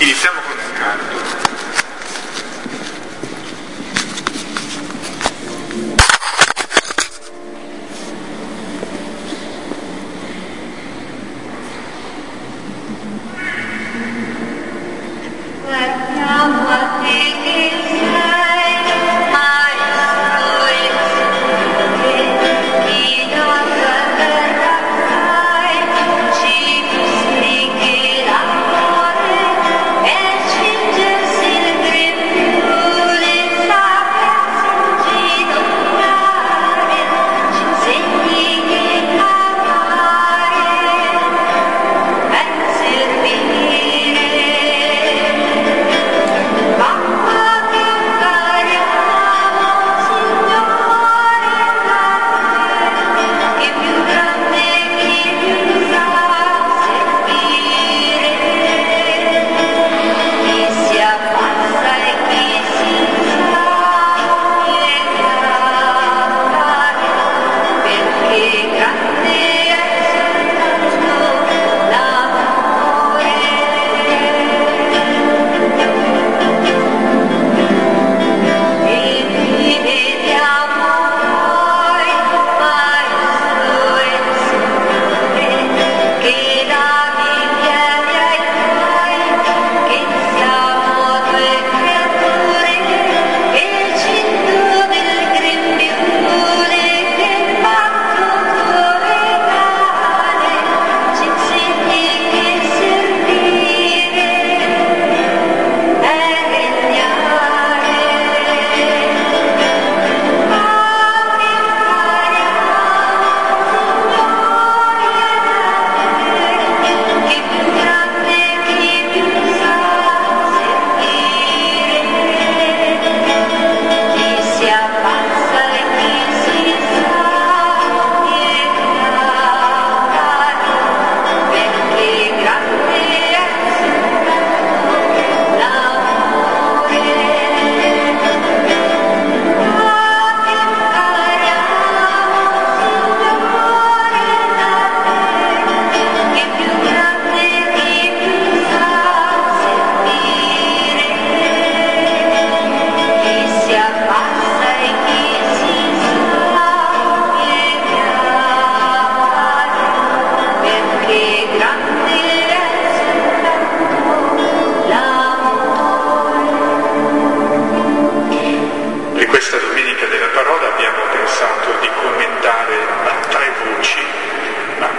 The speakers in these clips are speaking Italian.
Iniziamo con un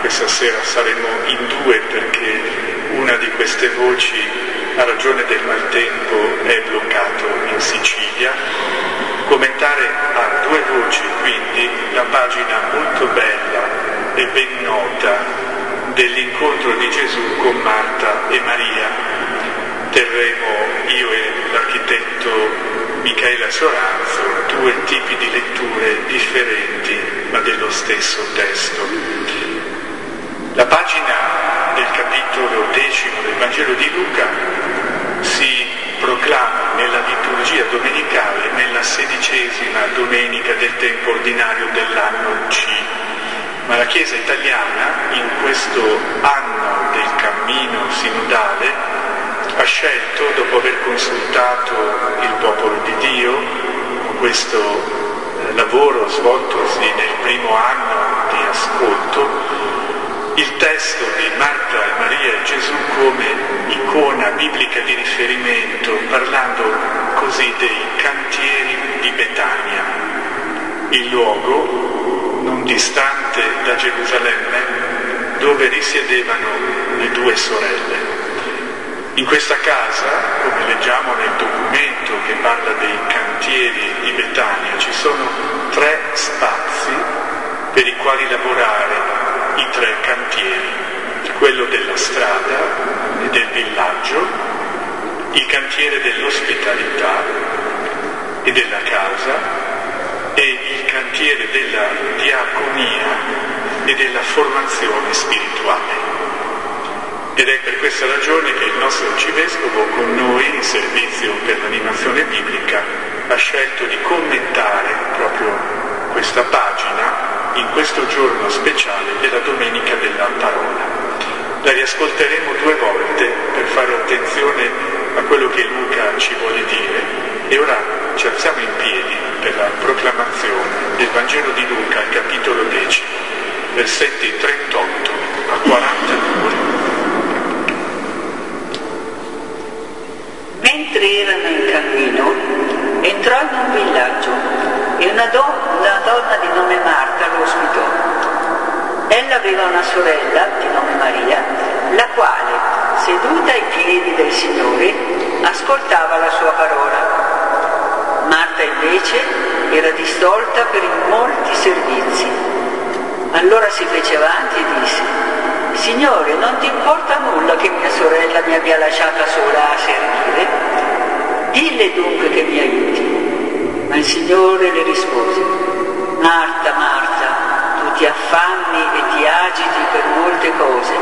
questa sera saremo in due perché una di queste voci, a ragione del maltempo, è bloccato in Sicilia. Commentare a due voci quindi la pagina molto bella e ben nota dell'incontro di Gesù con Marta e Maria terremo io e l'architetto Michaela Soranzo due tipi di letture differenti ma dello stesso testo. La pagina del capitolo decimo del Vangelo di Luca si proclama nella liturgia domenicale nella sedicesima domenica del tempo ordinario dell'anno C. Ma la Chiesa italiana in questo anno del cammino sinodale ha scelto, dopo aver consultato il popolo di Dio, questo eh, lavoro svoltosi nel primo anno di ascolto, il testo di Marta e Maria e Gesù come icona biblica di riferimento, parlando così dei cantieri di Betania, il luogo non distante da Gerusalemme dove risiedevano le due sorelle. In questa casa, come leggiamo nel documento che parla dei cantieri di Betania, ci sono tre spazi per i quali lavorare i tre cantieri, quello della strada e del villaggio, il cantiere dell'ospitalità e della casa e il cantiere della diaconia e della formazione spirituale. Ed è per questa ragione che il nostro arcivescovo con noi in servizio per l'animazione biblica ha scelto di commentare proprio questa pagina in questo giorno speciale della Domenica della Parola. La riascolteremo due volte per fare attenzione quello che Luca ci vuole dire e ora ci alziamo in piedi per la proclamazione del Vangelo di Luca, capitolo 10, versetti 38 a 42. Mentre erano in cammino, entrò in un villaggio e una, do- una donna di nome Marta lo ospitò. Ella aveva una sorella di nome Maria, la quale, seduta ai piedi del Signore, ascoltava la sua parola. Marta invece era distolta per i molti servizi. Allora si fece avanti e disse, Signore, non ti importa nulla che mia sorella mi abbia lasciata sola a servire? Dille dunque che mi aiuti. Il Signore le rispose, Marta, Marta, tu ti affanni e ti agiti per molte cose,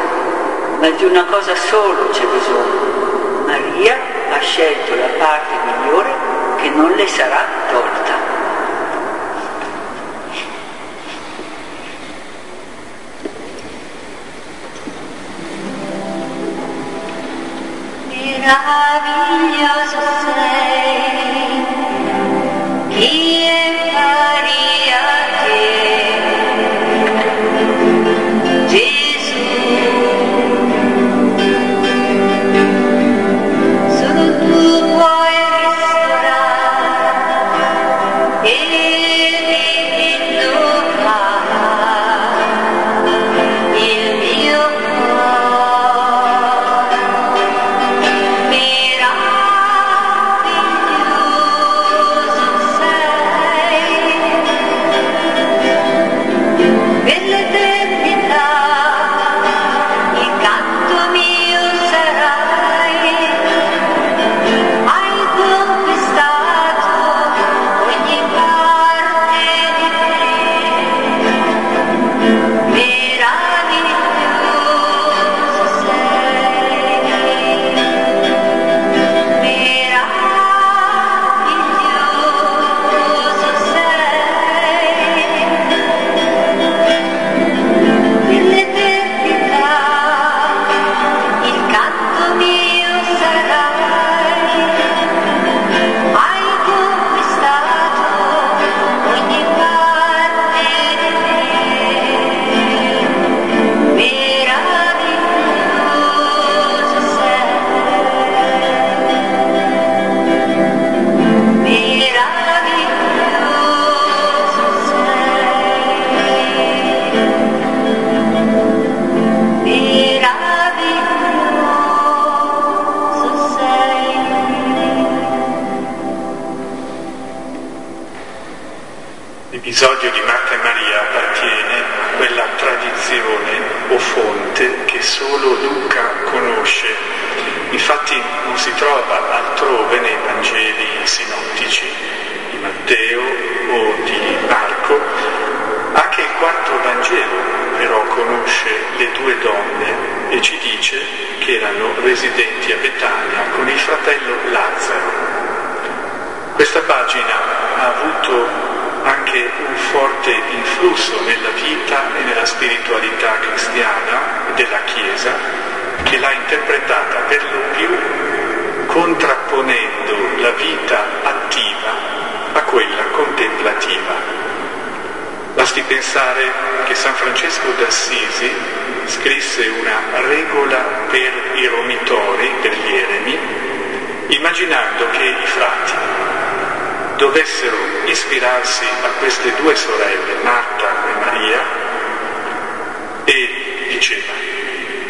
ma di una cosa solo c'è bisogno. Maria ha scelto la parte migliore che non le sarà tolta. Meraviglioso chi a quella contemplativa. Basti pensare che San Francesco d'Assisi scrisse una regola per i romitori, per gli eremi, immaginando che i frati dovessero ispirarsi a queste due sorelle, Marta e Maria, e diceva,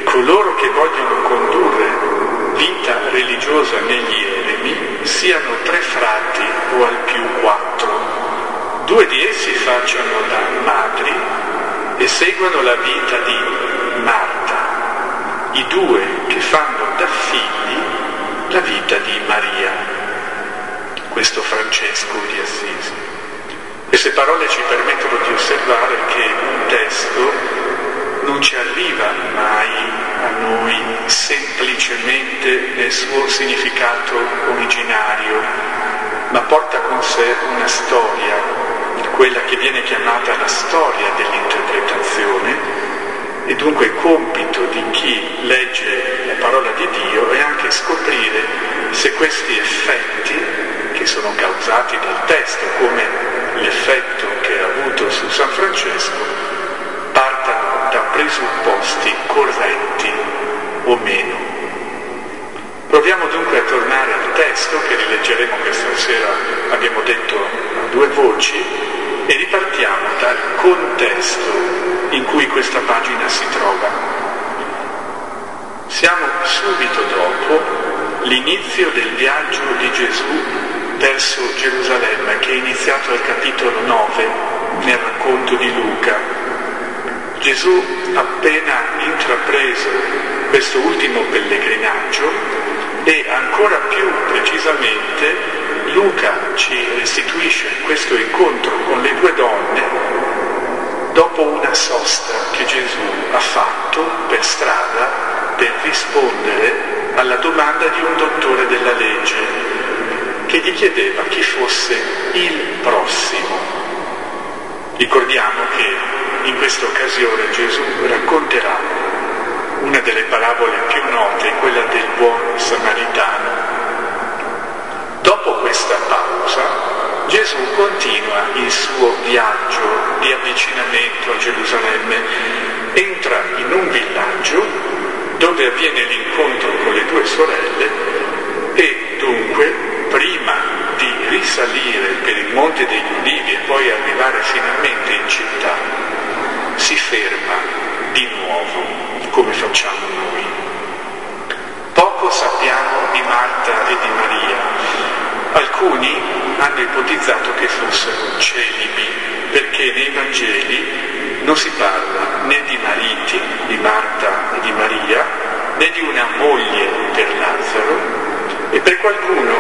coloro che vogliono condurre vita religiosa negli eremi siano tre frati o al più quattro. Due di essi facciano da madri e seguano la vita di Marta, i due che fanno da figli la vita di Maria. Questo Francesco di Assisi. Queste parole ci permettono di osservare che un testo non ci arriva mai a noi semplicemente nel suo significato originario, ma porta con sé una storia, quella che viene chiamata la storia dell'interpretazione, e dunque il compito di chi legge la parola di Dio è anche scoprire se questi effetti che sono causati dal testo, come l'effetto che ha avuto su San Francesco, partano da presupposti corretti o meno. Proviamo dunque a tornare al testo che rileggeremo questa sera, abbiamo detto a due voci, e ripartiamo dal contesto in cui questa pagina si trova. Siamo subito dopo l'inizio del viaggio di Gesù verso Gerusalemme che è iniziato al capitolo 9 nel racconto di Luca. Gesù appena intrapreso questo ultimo pellegrinaggio e ancora più precisamente Luca ci restituisce questo incontro con le due donne dopo una sosta che Gesù ha fatto per strada per rispondere alla domanda di un dottore della legge che gli chiedeva chi fosse il prossimo. Ricordiamo che in questa occasione Gesù racconterà una delle parabole più note, quella del buon samaritano. Dopo questa pausa Gesù continua il suo viaggio di avvicinamento a Gerusalemme, entra in un villaggio dove avviene l'incontro con le due sorelle e dunque prima di risalire per il Monte degli Ulivi e poi arrivare finalmente in città, si ferma di nuovo come facciamo noi. Poco sappiamo di Marta e di Maria. Alcuni hanno ipotizzato che fossero celibi perché nei Vangeli non si parla né di mariti di Marta e di Maria, né di una moglie per Lazzaro e per qualcuno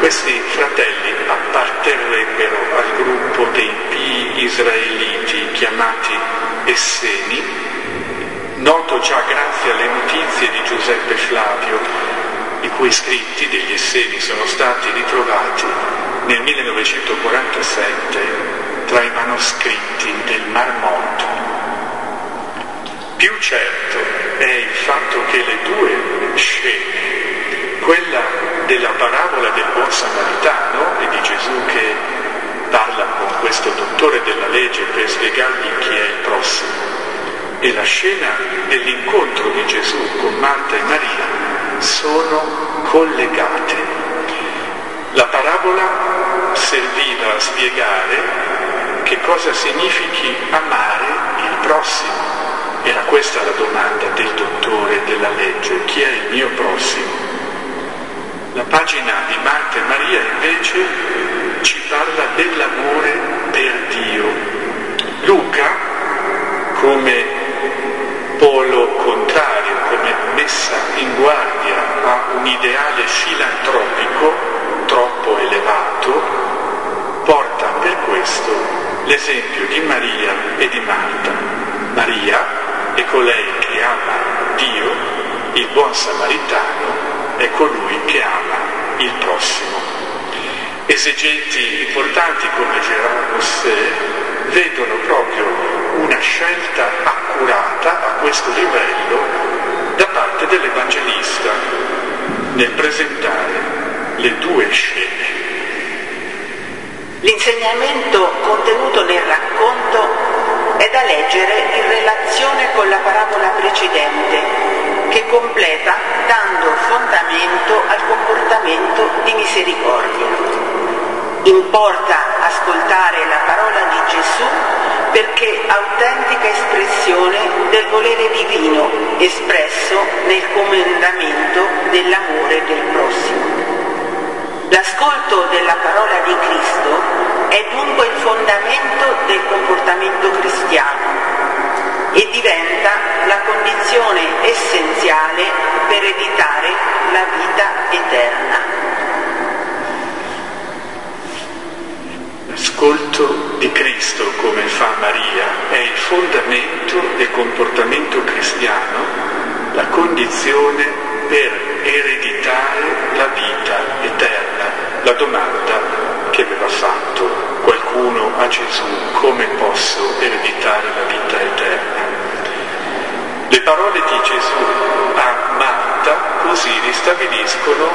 questi fratelli apparterrebbero al gruppo dei pii israeliti chiamati Esseni, noto già grazie alle notizie di Giuseppe Flavio, i cui scritti degli Esseni sono stati ritrovati nel 1947 tra i manoscritti del Mar Morto. Più certo è il fatto che le due scene, quella della parabola del buon samaritano e di Gesù che parla con questo dottore della legge per spiegargli chi è il prossimo, e la scena dell'incontro di Gesù con Marta e Maria sono collegate. La parabola serviva a spiegare che cosa significhi amare il prossimo. Era questa la domanda del dottore della legge, chi è il mio prossimo? La pagina di Marta e Maria invece ci parla dell'amore per Dio. Luca, come polo contrario, come messa in guardia a un ideale filantropico troppo elevato, porta per questo l'esempio di Maria e di Marta. Maria è colei che ama Dio, il buon samaritano è colui che ama il prossimo. Esegeti importanti come Gérard Mousset vedono proprio scelta accurata a questo livello da parte dell'Evangelista nel presentare le due scene L'insegnamento contenuto nel racconto è da leggere in relazione con la parabola precedente, che completa dando fondamento al comportamento di misericordia. Importa ascoltare la parola di Gesù perché autentica espressione del volere divino espresso nel comandamento dell'amore del prossimo. L'ascolto della parola di Cristo è dunque il fondamento del comportamento cristiano e diventa la condizione essenziale per evitare la vita eterna. L'ascolto di Cristo, come fa Maria, è il fondamento del comportamento cristiano, la condizione per ereditare la vita eterna la domanda che aveva fatto qualcuno a Gesù, come posso ereditare la vita eterna? Le parole di Gesù a Marta così ristabiliscono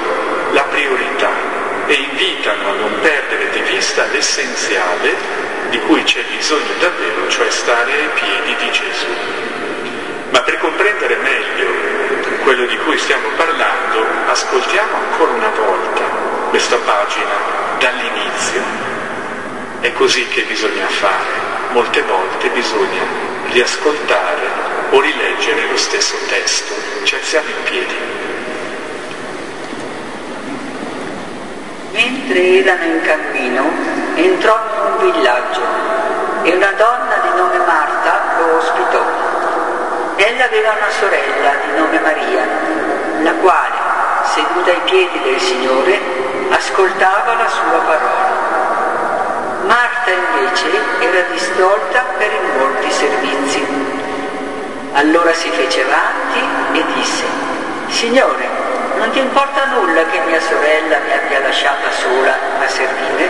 la priorità e invitano a non perdere di vista l'essenziale di cui c'è bisogno davvero, cioè stare ai piedi di Gesù. Ma per comprendere meglio quello di cui stiamo parlando, ascoltiamo ancora una volta questa pagina dall'inizio. È così che bisogna fare. Molte volte bisogna riascoltare o rileggere lo stesso testo. Ci alziamo in piedi. Mentre erano in cammino, entrò in un villaggio e una donna di nome Marta lo ospitò. Ella aveva una sorella di nome Maria, la quale, seduta ai piedi del Signore, ascoltava la sua parola. Marta invece era distolta per i molti servizi. Allora si fece avanti e disse, Signore, non ti importa nulla che mia sorella mi abbia lasciata sola a servire?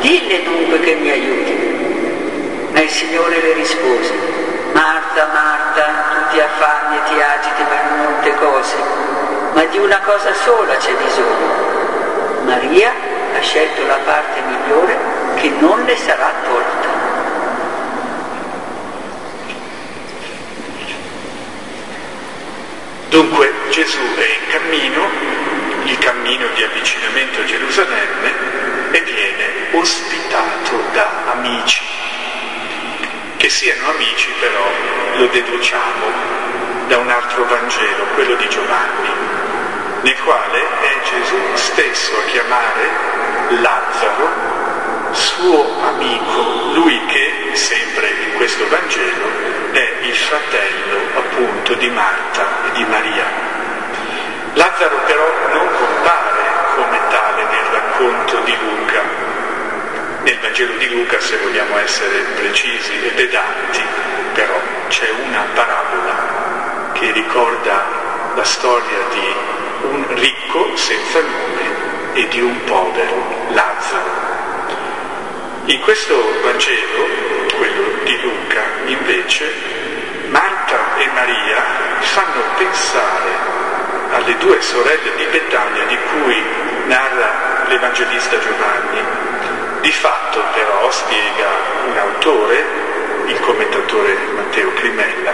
Dille dunque che mi aiuti. Ma il Signore le rispose, Marta, Marta, tu ti affanni e ti agiti per molte cose, ma di una cosa sola c'è bisogno. Maria ha scelto la parte migliore che non le sarà tolta. Dunque Gesù è cammino, il cammino di avvicinamento a Gerusalemme e viene ospitato da amici. Che siano amici però lo deduciamo da un altro Vangelo, quello di Giovanni, nel quale è Gesù stesso a chiamare Lazzaro suo amico, lui che, sempre in questo Vangelo, è il fratello appunto di Marta e di Maria. Lazzaro però non compare come tale nel racconto di Luca. Nel Vangelo di Luca, se vogliamo essere precisi e pedanti, però c'è una parabola che ricorda la storia di un ricco senza nome e di un povero, Lazzaro. In questo Vangelo, quello di Luca, invece, Marta e Maria fanno pensare alle due sorelle di Betania di cui narra l'Evangelista Giovanni. Di fatto però, spiega un autore, il commentatore Matteo Crimella,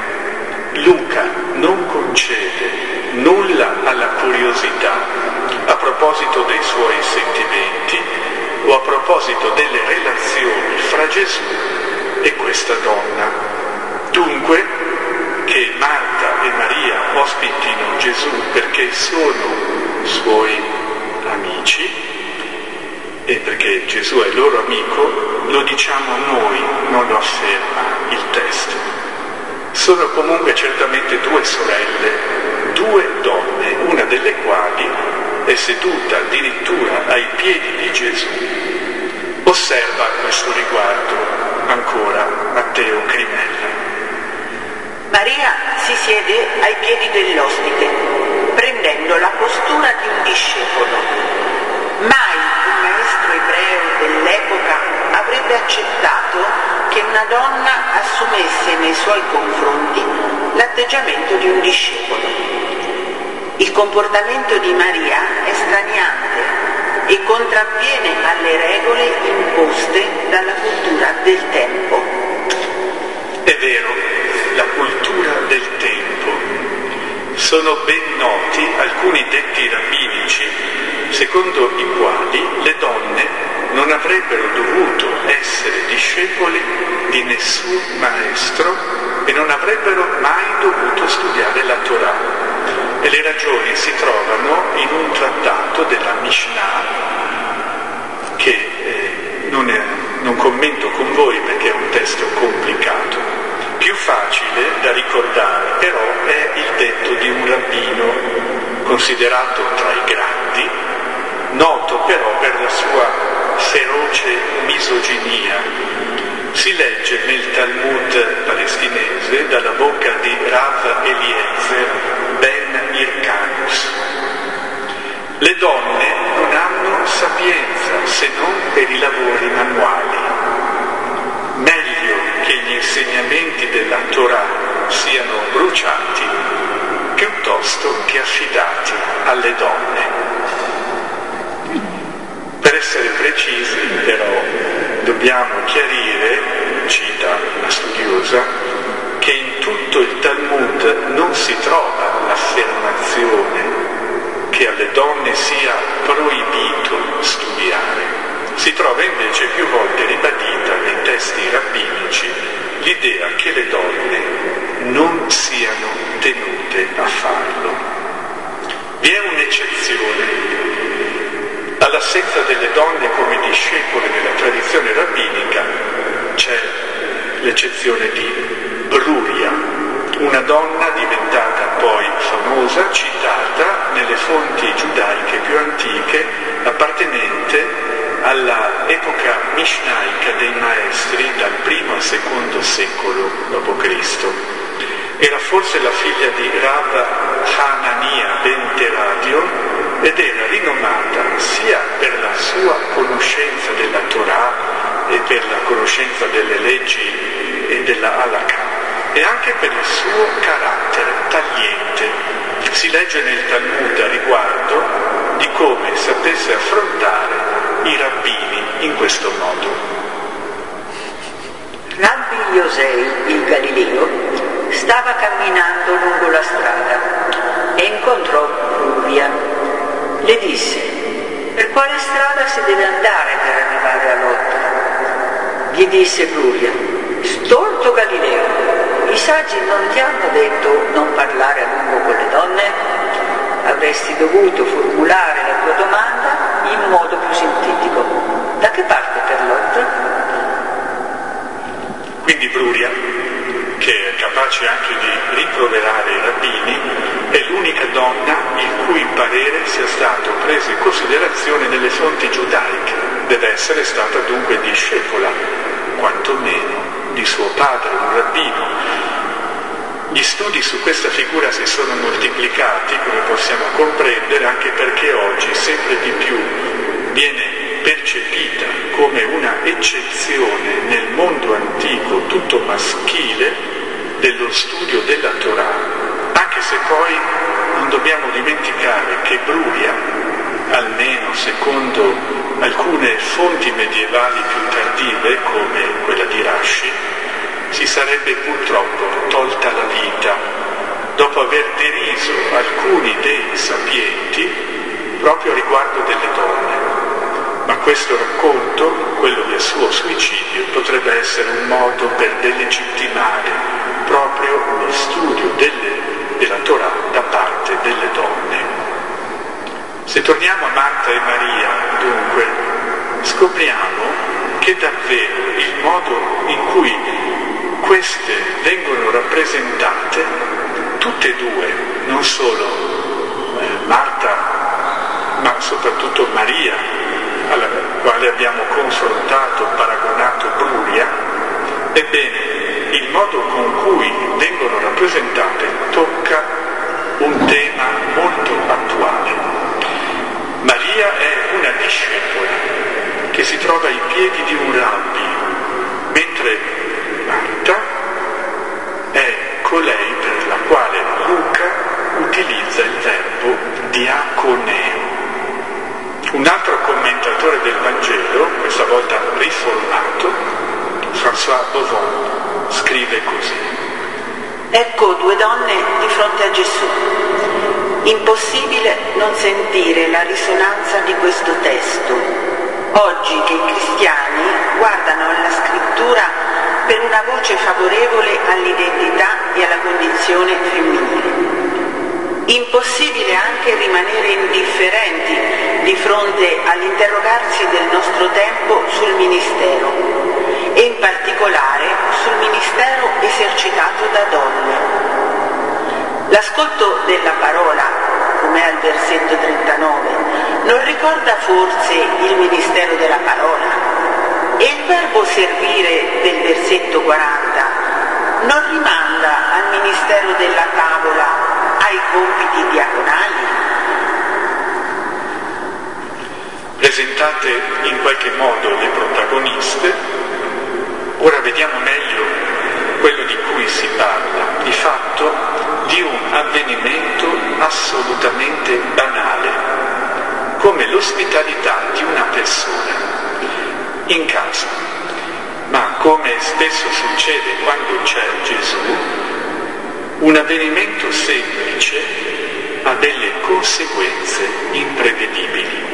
Luca non concede nulla alla curiosità a proposito dei suoi sentimenti o a proposito delle relazioni fra Gesù e questa donna. Dunque, che Marta e Maria ospitino Gesù perché sono suoi amici e perché Gesù è loro amico, lo diciamo noi, non lo afferma il testo. Sono comunque certamente due sorelle, due donne, una delle quali è seduta addirittura ai piedi di Gesù. Osserva a questo riguardo ancora Matteo Crimella. Maria si siede ai piedi dell'ospite, prendendo la postura di un discepolo. Mai un maestro ebreo dell'epoca avrebbe accettato che una donna assumesse nei suoi confronti l'atteggiamento di un discepolo. Il comportamento di Maria è straniante e contravviene alle regole imposte dalla cultura del tempo. È vero, la cultura del tempo. Sono ben noti alcuni detti rabbinici secondo i quali le donne non avrebbero dovuto essere discepoli di nessun maestro e non avrebbero mai dovuto studiare la Torah e le ragioni si trovano in un trattato della Mishnah che eh, non, è, non commento con voi perché è un testo complicato. Più facile da ricordare però è il detto di un rabbino considerato tra i grandi, noto però per la sua feroce misoginia. Si legge nel Talmud palestinese dalla bocca di Rav Eliezer Ben Ircanus. Le donne non hanno sapienza se non per i lavori manuali. Meglio gli insegnamenti della Torah siano bruciati piuttosto che affidati alle donne. Per essere precisi, però, dobbiamo chiarire, cita una studiosa, che in tutto il Talmud non si trova l'affermazione che alle donne sia proibito studiare. Si trova invece più volte ribadita nei testi rabbinici l'idea che le donne non siano tenute a farlo. Vi è un'eccezione. All'assenza delle donne come discepole nella tradizione rabbinica c'è l'eccezione di Bruria, una donna diventata poi famosa, citata nelle fonti giudaiche più antiche, appartenente alla epoca mishnaica dei maestri dal primo al secondo secolo d.C. Era forse la figlia di Rav Hanania ben Teradio ed era rinomata sia per la sua conoscenza della Torah e per la conoscenza delle leggi e della halakha e anche per il suo carattere tagliente. Si legge nel Talmud a riguardo come sapesse affrontare i rabbini in questo modo. Rabbi Yosei, il Galileo, stava camminando lungo la strada e incontrò Bruvia. Le disse, per quale strada si deve andare per arrivare a Lotta? Gli disse Bruvia, storto Galileo, i saggi non ti hanno detto non parlare a lungo con le donne? Avresti dovuto formulare la tua domanda in modo più sintetico. Da che parte per Lotta? Quindi Bruria, che è capace anche di rimproverare i rabbini, è l'unica donna il cui parere sia stato preso in considerazione nelle fonti giudaiche. Deve essere stata dunque discepola, quantomeno, di suo padre, un rabbino. Gli studi su questa figura si sono moltiplicati, come possiamo comprendere, anche perché oggi sempre di più viene percepita come una eccezione nel mondo antico tutto maschile dello studio della Torah, anche se poi non dobbiamo dimenticare che Bruria, almeno secondo alcune fonti medievali più tardive, come quella di Rashi, si sarebbe purtroppo tolta la vita dopo aver deriso alcuni dei sapienti proprio riguardo delle donne. Ma questo racconto, quello del suo suicidio, potrebbe essere un modo per delegittimare proprio lo studio delle, della Torah da parte delle donne. Se torniamo a Marta e Maria, dunque, scopriamo che davvero il modo in cui queste vengono rappresentate tutte e due, non solo eh, Marta, ma soprattutto Maria, alla quale abbiamo confrontato, paragonato Bruria, ebbene il modo con cui vengono rappresentate tocca un tema molto attuale. Maria è una discepola che si trova ai piedi di un rabbi, mentre Marta è colei per la quale Luca utilizza il verbo diaconeo. Un altro commentatore del Vangelo, questa volta riformato, François Bovon, scrive così. Ecco due donne di fronte a Gesù. Impossibile non sentire la risonanza di questo testo. Oggi che i cristiani guardano alla scrittura per una voce favorevole all'identità e alla condizione femminile. Impossibile anche rimanere indifferenti di fronte all'interrogarsi del nostro tempo sul ministero e in particolare sul ministero esercitato da donne. L'ascolto della parola, come al versetto 39, non ricorda forse il ministero della parola? E il verbo servire del versetto 40 non rimanda al ministero della tavola, ai compiti diaconali? Presentate in qualche modo le protagoniste, ora vediamo meglio quello di cui si parla, di fatto di un avvenimento assolutamente banale, come l'ospitalità di una persona in casa. Ma come spesso succede quando c'è Gesù, un avvenimento semplice ha delle conseguenze imprevedibili.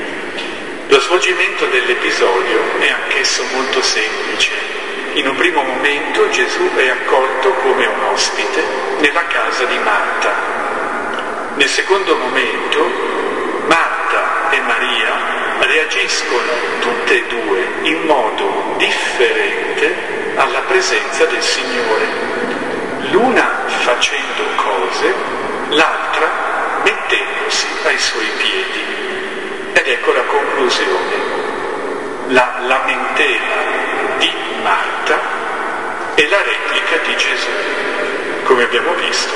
Lo svolgimento dell'episodio è anch'esso molto semplice. In un primo momento Gesù è accolto come un ospite nella casa di Marta. Nel secondo momento Marta e Maria reagiscono tutte e due in modo differente alla presenza del Signore. L'una facendo cose, l'altra mettendosi ai suoi piedi. Ed ecco la conclusione, la lamentela di Marta e la replica di Gesù, come abbiamo visto.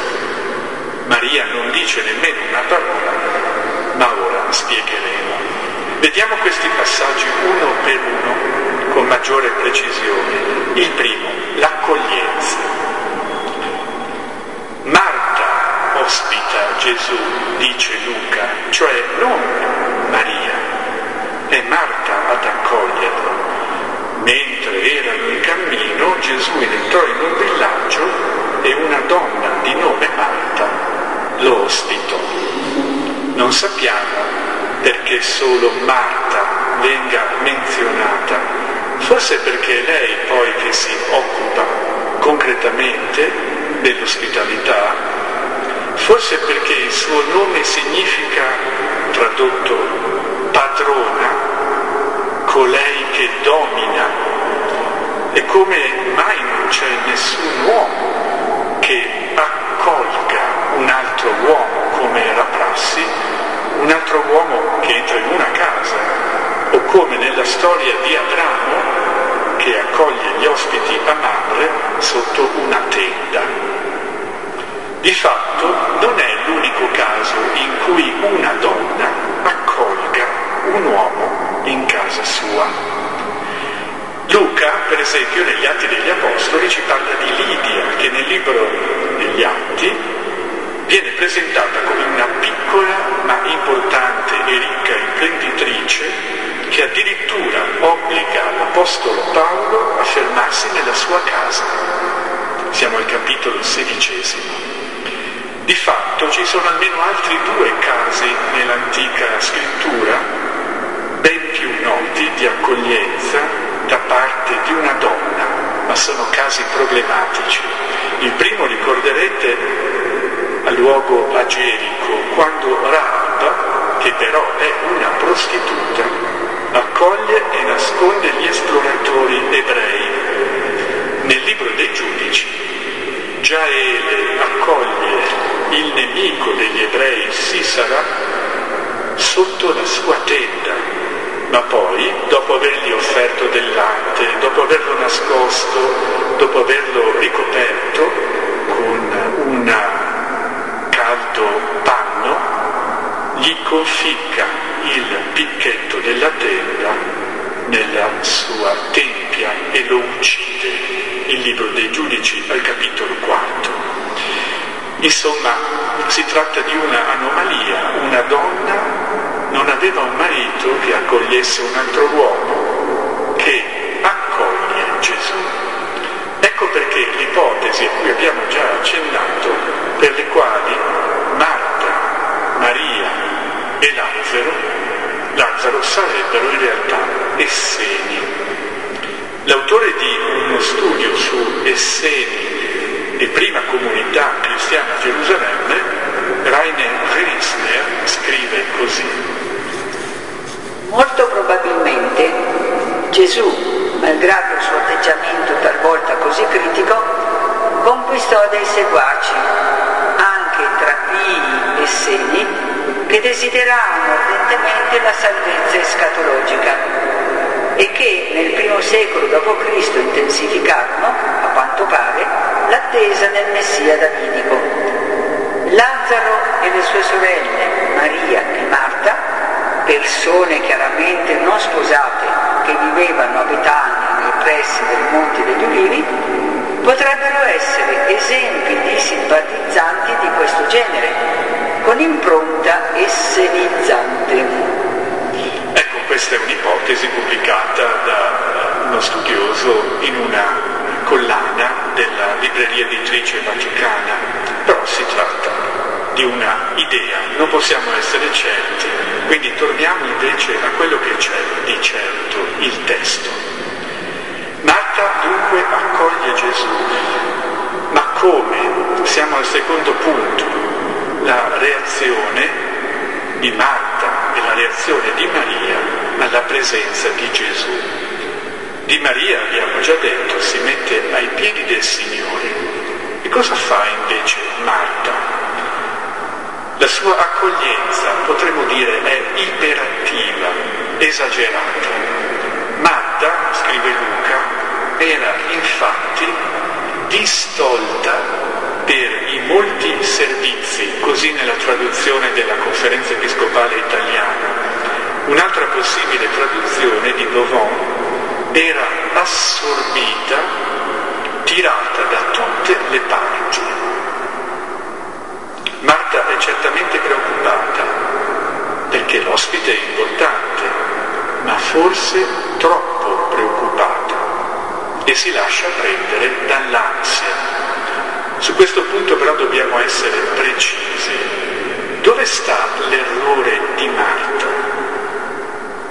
Maria non dice nemmeno una parola, ma ora spiegheremo. Vediamo questi passaggi uno per uno con maggiore precisione. Il primo, l'accoglienza. Marta ospita Gesù, dice Luca, cioè non Maria, è Marta ad accoglierlo. Mentre erano in cammino, Gesù entrò in un villaggio e una donna di nome Marta lo ospitò. Non sappiamo perché solo Marta venga menzionata, forse perché è lei poi che si occupa concretamente dell'ospitalità, forse perché il suo nome significa, tradotto, padrona, colei che domina, e come mai non c'è nessun uomo che accolga un altro uomo come era prassi, un altro uomo che entra in una casa, o come nella storia di Abramo che accoglie gli ospiti a Mamre sotto una tenda. Di fatto non è l'unico caso in cui una donna accolga un uomo in casa sua. Luca, per esempio, negli Atti degli Apostoli ci parla di Lidia, che nel libro degli Atti viene presentata come una piccola ma importante e ricca imprenditrice che addirittura obbliga l'Apostolo Paolo a fermarsi nella sua casa. Siamo al capitolo sedicesimo. Di fatto ci sono almeno altri due casi nell'antica scrittura, noti, di accoglienza da parte di una donna, ma sono casi problematici. Il primo, ricorderete, a luogo a Gerico, quando Raab, che però è una prostituta, accoglie e nasconde gli esploratori ebrei. Nel libro dei giudici, Giaele accoglie il nemico degli ebrei, Sisara, sotto la sua tenda, ma poi, dopo avergli offerto del latte, dopo averlo nascosto, dopo averlo ricoperto con un caldo panno, gli conficca il picchetto della tenda nella sua tempia e lo uccide. Il libro dei giudici al capitolo 4. Insomma, si tratta di una anomalia, una donna non aveva un marito che accogliesse un altro uomo che accoglie Gesù. Ecco perché l'ipotesi a cui abbiamo già accennato, per le quali Marta, Maria e Lazzaro, Lazzaro sarebbero in realtà Esseni. L'autore di uno studio su Esseni e prima comunità cristiana a Gerusalemme, Rainer Riesner, scrive così. Molto probabilmente Gesù, malgrado il suo atteggiamento talvolta così critico, conquistò dei seguaci, anche tra Pii e Seni, che desideravano ardentemente la salvezza escatologica e che nel primo secolo d.C. intensificarono, a quanto pare, l'attesa del Messia davidico. Lazzaro e le sue sorelle, Maria persone chiaramente non sposate che vivevano a Betania nei pressi del Monte degli Ulivi, potrebbero essere esempi di simpatizzanti di questo genere, con impronta essenizzante. Ecco, questa è un'ipotesi pubblicata da uno studioso in una collana della libreria editrice vaticana, però si tratta di una idea, non possiamo essere certi, quindi torniamo invece a quello che c'è di certo, il testo. Marta dunque accoglie Gesù, ma come? Siamo al secondo punto, la reazione di Marta e la reazione di Maria alla presenza di Gesù. Di Maria, abbiamo già detto, si mette ai piedi del Signore. E cosa fa invece Marta? La sua accoglienza, potremmo dire, è iperattiva, esagerata. Marta, scrive Luca, era infatti distolta per i molti servizi, così nella traduzione della conferenza episcopale italiana. Un'altra possibile traduzione di Bovon era assorbita, tirata da tutte le parti. Marta è certamente preoccupata perché l'ospite è importante, ma forse troppo preoccupata e si lascia prendere dall'ansia. Su questo punto però dobbiamo essere precisi. Dove sta l'errore di Marta?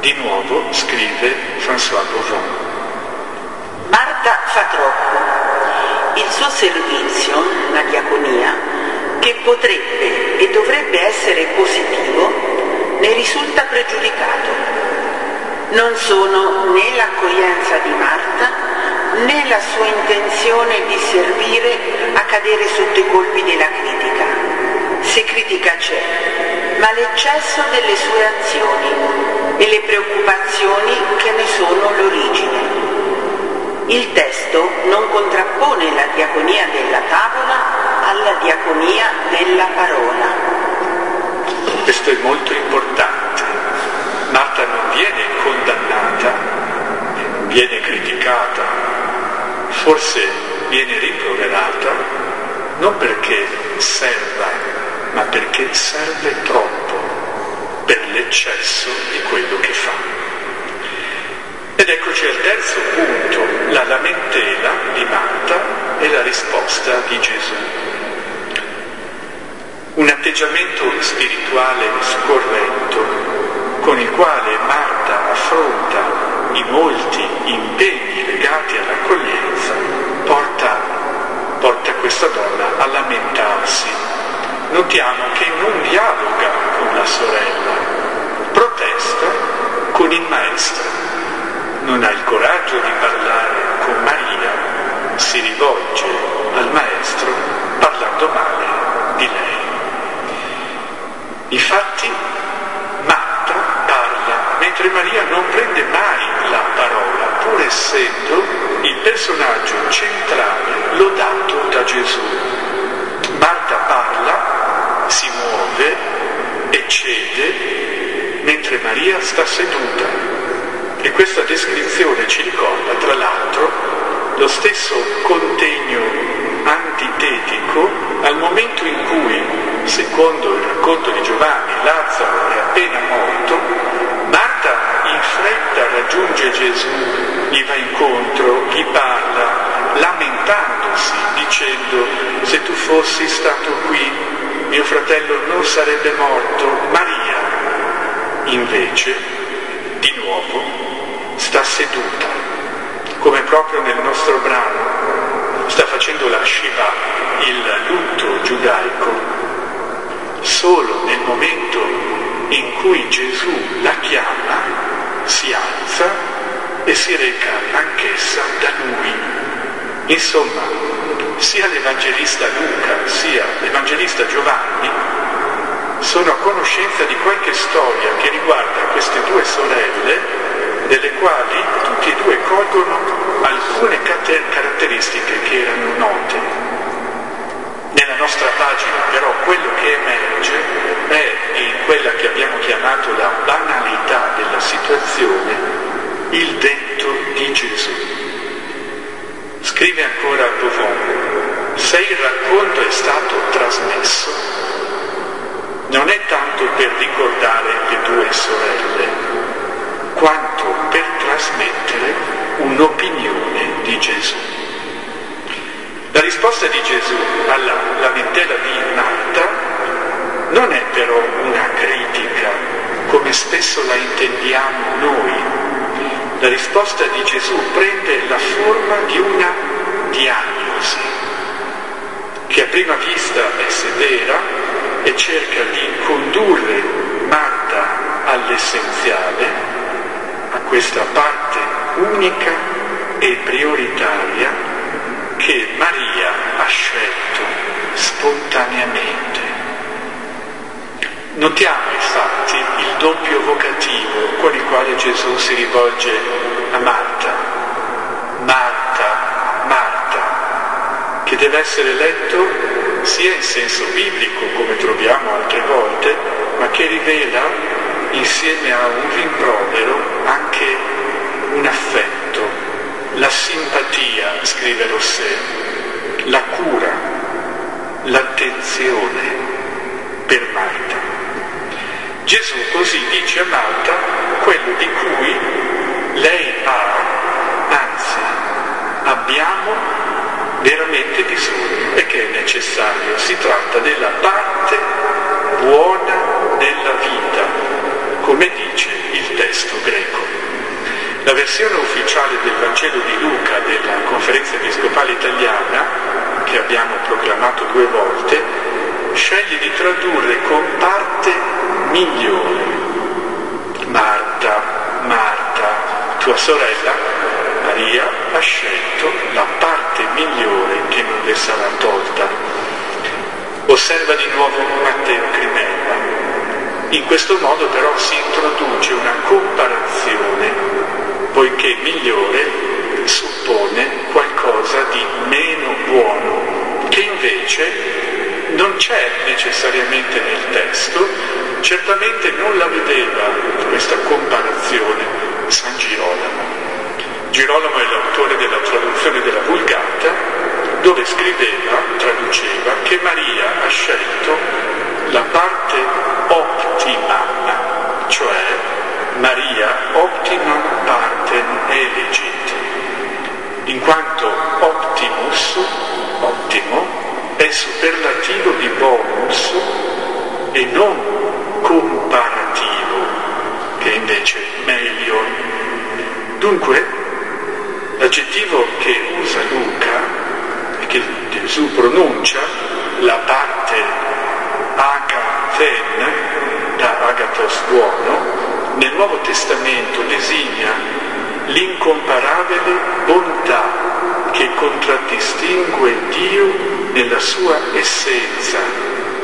Di nuovo scrive François Bovon. Marta fa troppo. Il suo servizio, la diaconia, che potrebbe e dovrebbe essere positivo, ne risulta pregiudicato. Non sono né l'accoglienza di Marta né la sua intenzione di servire a cadere sotto i colpi della critica. Se critica c'è, ma l'eccesso delle sue azioni e le preoccupazioni che ne sono l'origine. Il testo non contrappone la diaconia della tavola alla diaconia della parola. Questo è molto importante. Marta non viene condannata, viene criticata, forse viene rimproverata, non perché serva, ma perché serve troppo per l'eccesso di quello che fa. Ed eccoci al terzo punto, la lamentela di Marta e la risposta di Gesù. Un atteggiamento spirituale scorretto con il quale Marta affronta i molti impegni legati all'accoglienza porta, porta questa donna a lamentarsi notiamo che non dialoga con la sorella, protesta con il maestro, non ha il coraggio di parlare con Maria, si rivolge al maestro parlando male di lei. Infatti Marta parla, mentre Maria non prende mai la parola, pur essendo il personaggio centrale lodato da Gesù. Marta parla si muove e cede mentre Maria sta seduta. E questa descrizione ci ricorda, tra l'altro, lo stesso contegno antitetico al momento in cui, secondo il racconto di Giovanni, Lazzaro è appena morto, Marta in fretta raggiunge Gesù, gli va incontro, gli parla, lamentandosi, dicendo, se tu fossi stato qui mio fratello non sarebbe morto, Maria. Invece di nuovo sta seduta, come proprio nel nostro brano, sta facendo la Shiva, il lutto giudaico, solo nel momento in cui Gesù la chiama si alza e si reca anch'essa da lui. Insomma, sia l'Evangelista Luca sia l'Evangelista Giovanni sono a conoscenza di qualche storia che riguarda queste due sorelle, delle quali tutti e due colgono alcune caratteristiche che erano note. Nella nostra pagina però quello che emerge è in quella che abbiamo chiamato la banalità della situazione il detto di Gesù. Scrive ancora Bovon, se il racconto è stato trasmesso, non è tanto per ricordare le due sorelle, quanto per trasmettere un'opinione di Gesù. La risposta di Gesù alla lamentela di Marta non è però una critica come spesso la intendiamo noi. La risposta di Gesù prende la forma di una diagnosi che a prima vista è severa e cerca di condurre Marta all'essenziale, a questa parte unica e prioritaria che Maria ha scelto spontaneamente. Notiamo infatti il doppio vocativo con il quale Gesù si rivolge a Marta. Marta, Marta, che deve essere letto sia in senso biblico come troviamo altre volte, ma che rivela insieme a un rimprovero anche un affetto, la simpatia, scrive Rossè, la cura, l'attenzione per Marta. Gesù così dice a Marta quello di cui lei ha, anzi abbiamo veramente bisogno e che è necessario. Si tratta della parte buona della vita, come dice il testo greco. La versione ufficiale del Vangelo di Luca della conferenza episcopale italiana, che abbiamo proclamato due volte, sceglie di tradurre con parte migliore. Marta, Marta, tua sorella Maria ha scelto la parte migliore che non le sarà tolta. Osserva di nuovo Matteo Crimella. In questo modo però si introduce una comparazione poiché migliore suppone qualcosa di meno buono, che invece non c'è necessariamente nel testo, certamente non la vedeva questa comparazione San Girolamo. Girolamo è l'autore della traduzione della Vulgata, dove scriveva, traduceva, che Maria ha scelto la parte ottima, cioè Maria optimum partem elegit, in quanto optimus, ottimo, è superlativo di bonus e non comparativo, che invece meglio. Dunque, l'aggettivo che usa Luca e che Gesù pronuncia, la parte agaten, da agatos buono, nel Nuovo Testamento designa l'incomparabile bontà che contraddistingue Dio nella sua essenza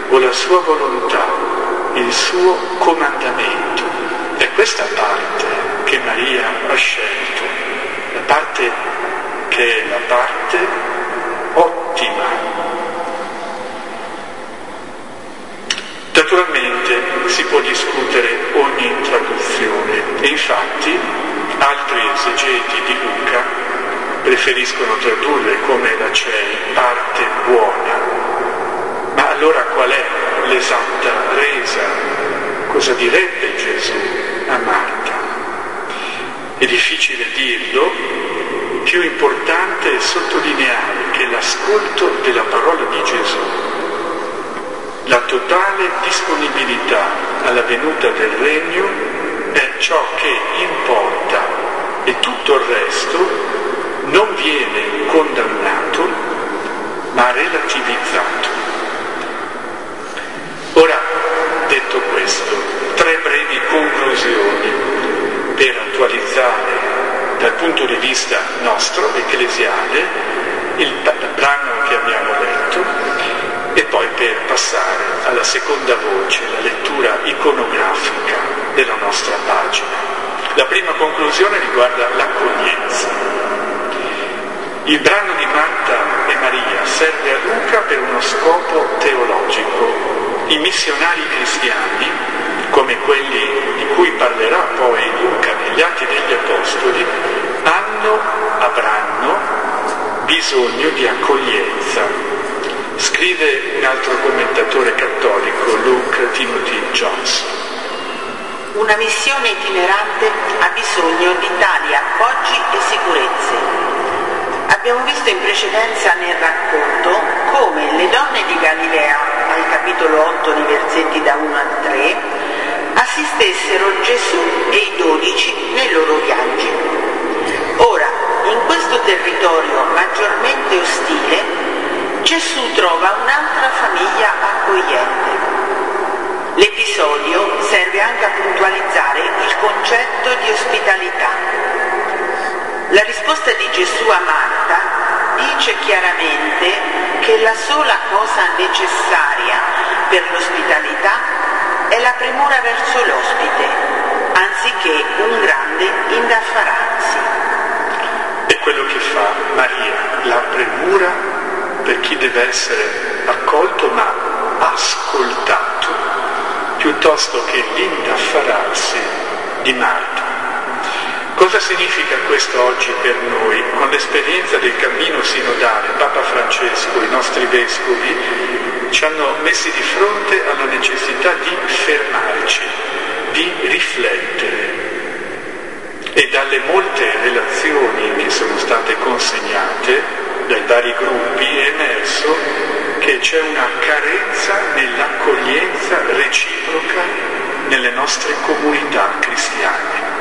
o la sua volontà, il suo comandamento. È questa parte che Maria ha scelto, la parte che è la parte ottima Naturalmente si può discutere ogni traduzione e infatti altri esegeti di Luca preferiscono tradurre come la CEI parte buona. Ma allora qual è l'esatta resa? Cosa direbbe Gesù a Marta? È difficile dirlo, più importante è sottolineare che l'ascolto della parola di Gesù la totale disponibilità alla venuta del regno è ciò che importa e tutto il resto non viene condannato ma relativizzato. Ora, detto questo, tre brevi conclusioni per attualizzare dal punto di vista nostro, ecclesiale, il brano che abbiamo letto e poi per passare alla seconda voce, la lettura iconografica della nostra pagina. La prima conclusione riguarda l'accoglienza. Il brano di Marta e Maria serve a Luca per uno scopo teologico. I missionari cristiani, come quelli di cui parlerà poi Luca negli Atti degli Apostoli, hanno, avranno bisogno di accoglienza, Scrive un altro commentatore cattolico, Luke Timothy Johnson. Una missione itinerante ha bisogno di tali appoggi e sicurezze. Abbiamo visto in precedenza nel racconto come le donne di Galilea, al capitolo 8 nei versetti da 1 a 3, assistessero Gesù e i dodici nei loro viaggi. Ora, in questo territorio maggiormente ostile, Gesù trova un'altra famiglia accogliente. L'episodio serve anche a puntualizzare il concetto di ospitalità. La risposta di Gesù a Marta dice chiaramente che la sola cosa necessaria per l'ospitalità è la premura verso l'ospite, anziché un grande indaffararsi. È quello che fa Maria, la premura per chi deve essere accolto ma ascoltato piuttosto che l'indaffararsi di Marta. Cosa significa questo oggi per noi? Con l'esperienza del cammino sinodale, Papa Francesco, i nostri vescovi, ci hanno messi di fronte alla necessità di fermarci, di riflettere. E dalle molte relazioni che sono state consegnate dai vari gruppi è emerso che c'è una carenza nell'accoglienza reciproca nelle nostre comunità cristiane.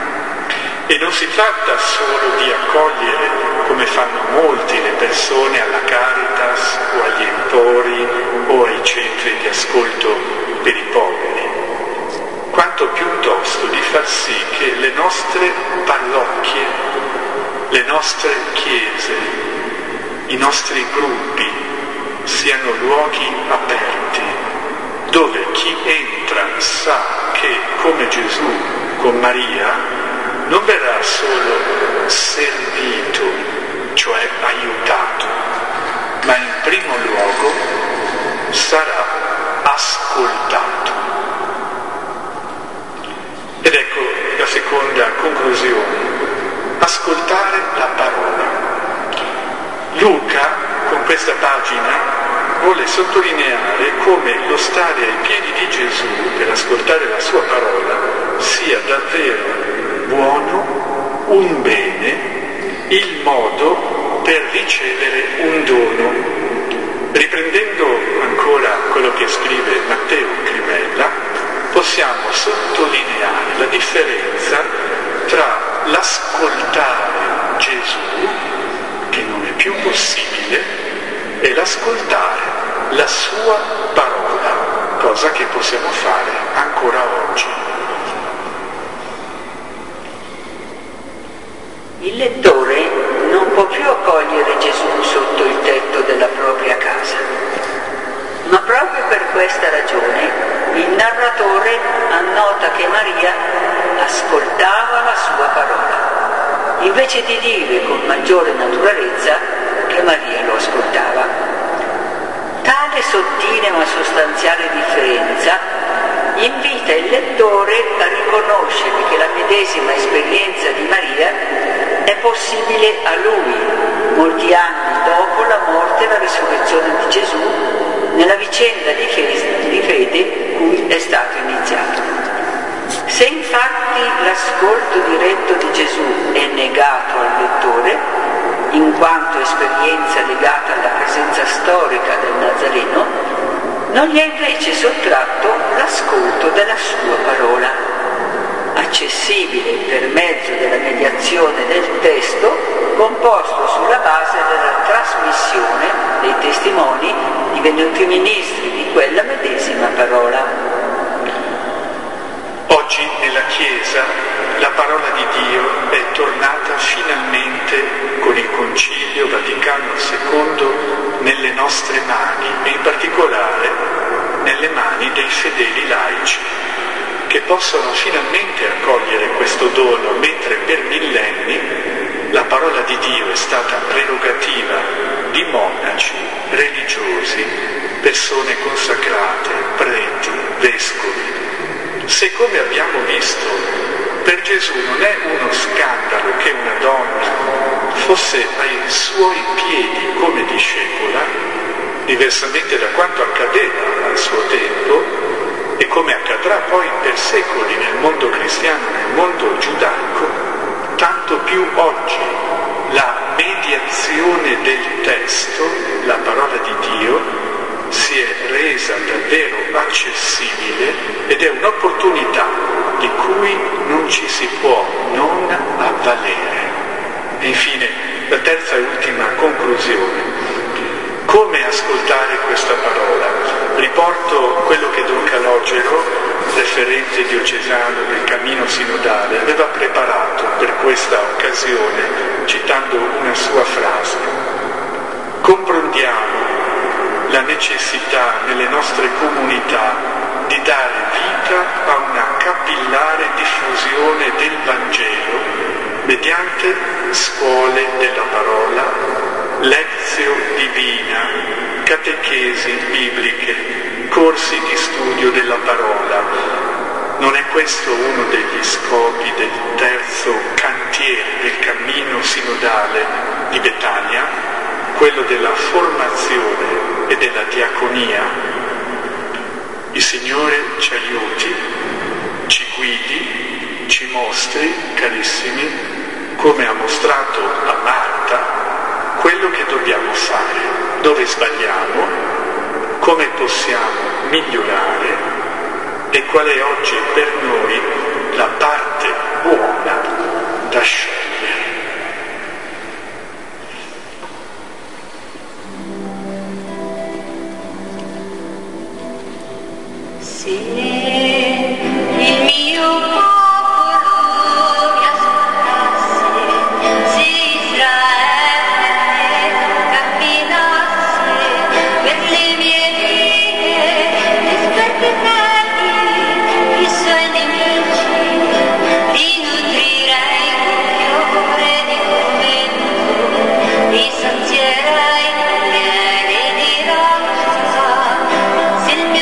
E non si tratta solo di accogliere, come fanno molti le persone, alla Caritas o agli empori o ai centri di ascolto per i poveri, quanto piuttosto di far sì che le nostre parrocchie, le nostre chiese, i nostri gruppi siano luoghi aperti, dove chi entra sa che come Gesù con Maria non verrà solo servito, cioè aiutato, ma in primo luogo sarà ascoltato. Ed ecco la seconda conclusione, ascoltare la parola. Luca con questa pagina vuole sottolineare come lo stare ai piedi di Gesù per ascoltare la sua parola sia davvero buono, un bene, il modo per ricevere un dono. Riprendendo ancora quello che scrive Matteo Crimella, possiamo sottolineare la differenza tra l'ascoltare Gesù, che non è più possibile, e l'ascoltare la sua parola, cosa che possiamo fare ancora oggi. Il lettore non può più accogliere Gesù sotto il tetto della propria casa, ma proprio per questa ragione il narratore annota che Maria ascoltava la sua parola, invece di dire con maggiore naturalezza che Maria lo ascoltava. Tale sottile ma sostanziale differenza invita il lettore a riconoscere che la medesima esperienza di Maria è possibile a lui, molti anni dopo la morte e la risurrezione di Gesù, nella vicenda di fede, di fede cui è stato iniziato. Se infatti l'ascolto diretto di Gesù è negato al lettore, in quanto esperienza legata alla presenza storica del Nazareno, non gli è invece sottratto l'ascolto della sua parola, accessibile per mezzo della mediazione del testo composto sulla base della trasmissione dei testimoni divenuti ministri di quella medesima parola. Oggi nella Chiesa parola di Dio è tornata finalmente con il Concilio Vaticano II nelle nostre mani e in particolare nelle mani dei fedeli laici che possono finalmente accogliere questo dono mentre per millenni la parola di Dio è stata prerogativa di monaci, religiosi, persone consacrate, preti, vescovi, se come abbiamo visto per Gesù non è uno scandalo che una donna fosse ai suoi piedi come discepola, diversamente da quanto accadeva al suo tempo, e come accadrà poi per secoli nel mondo cristiano, nel mondo giudaico, tanto più oggi la mediazione del testo, la parola di Dio, si è resa davvero accessibile ed è un'opportunità di cui non ci si può non avvalere. E infine la terza e ultima conclusione. Come ascoltare questa parola? Riporto quello che Don Calogero, referente diocesano del cammino sinodale, aveva preparato per questa occasione citando una sua frase. Comprendiamo la necessità nelle nostre comunità di dare vita a una capillare diffusione del Vangelo mediante scuole della parola, lezio divina, catechesi bibliche, corsi di studio della parola. Non è questo uno degli scopi del terzo cantiere del cammino sinodale di Betania, quello della formazione e della diaconia. Il Signore ci aiuti, ci guidi, ci mostri, carissimi, come ha mostrato a Marta, quello che dobbiamo fare, dove sbagliamo, come possiamo migliorare e qual è oggi per noi la parte buona da scegliere.